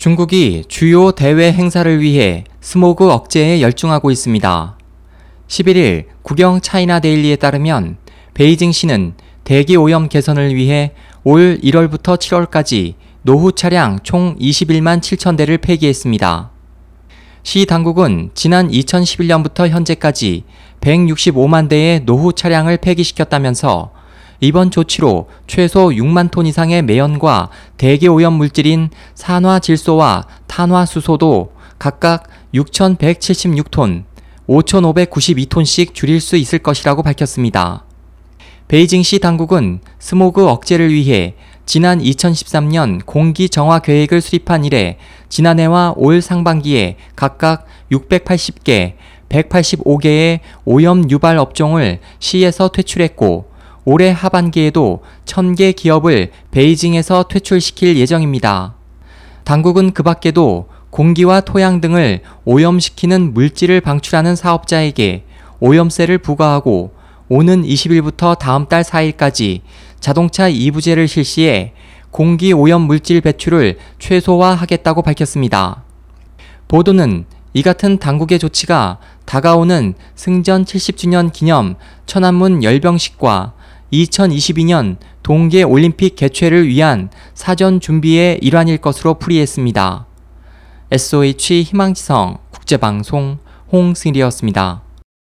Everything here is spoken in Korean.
중국이 주요 대외 행사를 위해 스모그 억제에 열중하고 있습니다. 11일 국영 차이나 데일리에 따르면 베이징시는 대기 오염 개선을 위해 올 1월부터 7월까지 노후 차량 총 21만 7천 대를 폐기했습니다. 시 당국은 지난 2011년부터 현재까지 165만 대의 노후 차량을 폐기시켰다면서 이번 조치로 최소 6만 톤 이상의 매연과 대기 오염 물질인 산화질소와 탄화수소도 각각 6,176톤, 5,592톤씩 줄일 수 있을 것이라고 밝혔습니다. 베이징시 당국은 스모그 억제를 위해 지난 2013년 공기 정화 계획을 수립한 이래 지난해와 올 상반기에 각각 680개, 185개의 오염 유발 업종을 시에서 퇴출했고 올해 하반기에도 1000개 기업을 베이징에서 퇴출시킬 예정입니다. 당국은 그 밖에도 공기와 토양 등을 오염시키는 물질을 방출하는 사업자에게 오염세를 부과하고 오는 20일부터 다음 달 4일까지 자동차 이부제를 실시해 공기 오염 물질 배출을 최소화하겠다고 밝혔습니다. 보도는 이 같은 당국의 조치가 다가오는 승전 70주년 기념 천안문 열병식과 2022년 동계 올림픽 개최를 위한 사전 준비의 일환일 것으로 풀이했습니다. SOH 희망지성 국제방송 홍승일이었습니다.